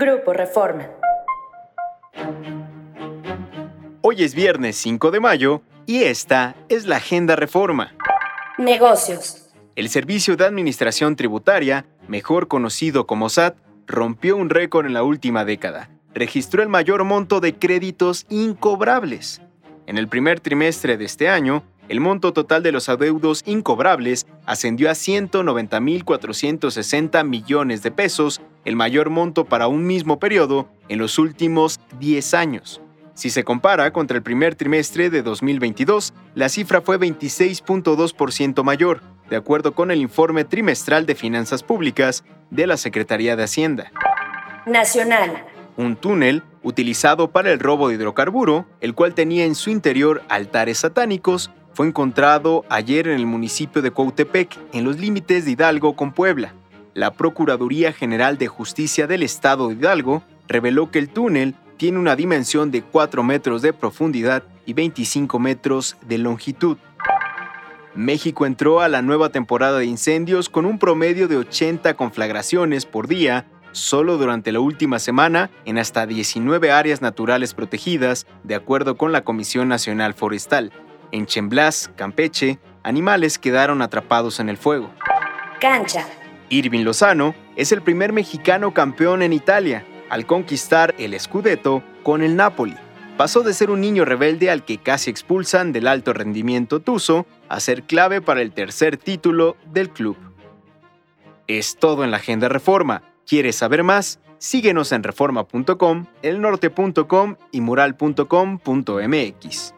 Grupo Reforma. Hoy es viernes 5 de mayo y esta es la Agenda Reforma. Negocios. El Servicio de Administración Tributaria, mejor conocido como SAT, rompió un récord en la última década. Registró el mayor monto de créditos incobrables. En el primer trimestre de este año, el monto total de los adeudos incobrables ascendió a 190.460 millones de pesos, el mayor monto para un mismo periodo en los últimos 10 años. Si se compara contra el primer trimestre de 2022, la cifra fue 26.2% mayor, de acuerdo con el informe trimestral de finanzas públicas de la Secretaría de Hacienda. Nacional. Un túnel utilizado para el robo de hidrocarburo, el cual tenía en su interior altares satánicos, fue encontrado ayer en el municipio de Cuautepec, en los límites de Hidalgo con Puebla. La Procuraduría General de Justicia del Estado de Hidalgo reveló que el túnel tiene una dimensión de 4 metros de profundidad y 25 metros de longitud. México entró a la nueva temporada de incendios con un promedio de 80 conflagraciones por día solo durante la última semana en hasta 19 áreas naturales protegidas, de acuerdo con la Comisión Nacional Forestal. En Chemblas, Campeche, animales quedaron atrapados en el fuego. Cancha. Irving Lozano es el primer mexicano campeón en Italia al conquistar el Scudetto con el Napoli. Pasó de ser un niño rebelde al que casi expulsan del alto rendimiento tuso a ser clave para el tercer título del club. Es todo en la Agenda Reforma. ¿Quieres saber más? Síguenos en reforma.com, elnorte.com y mural.com.mx.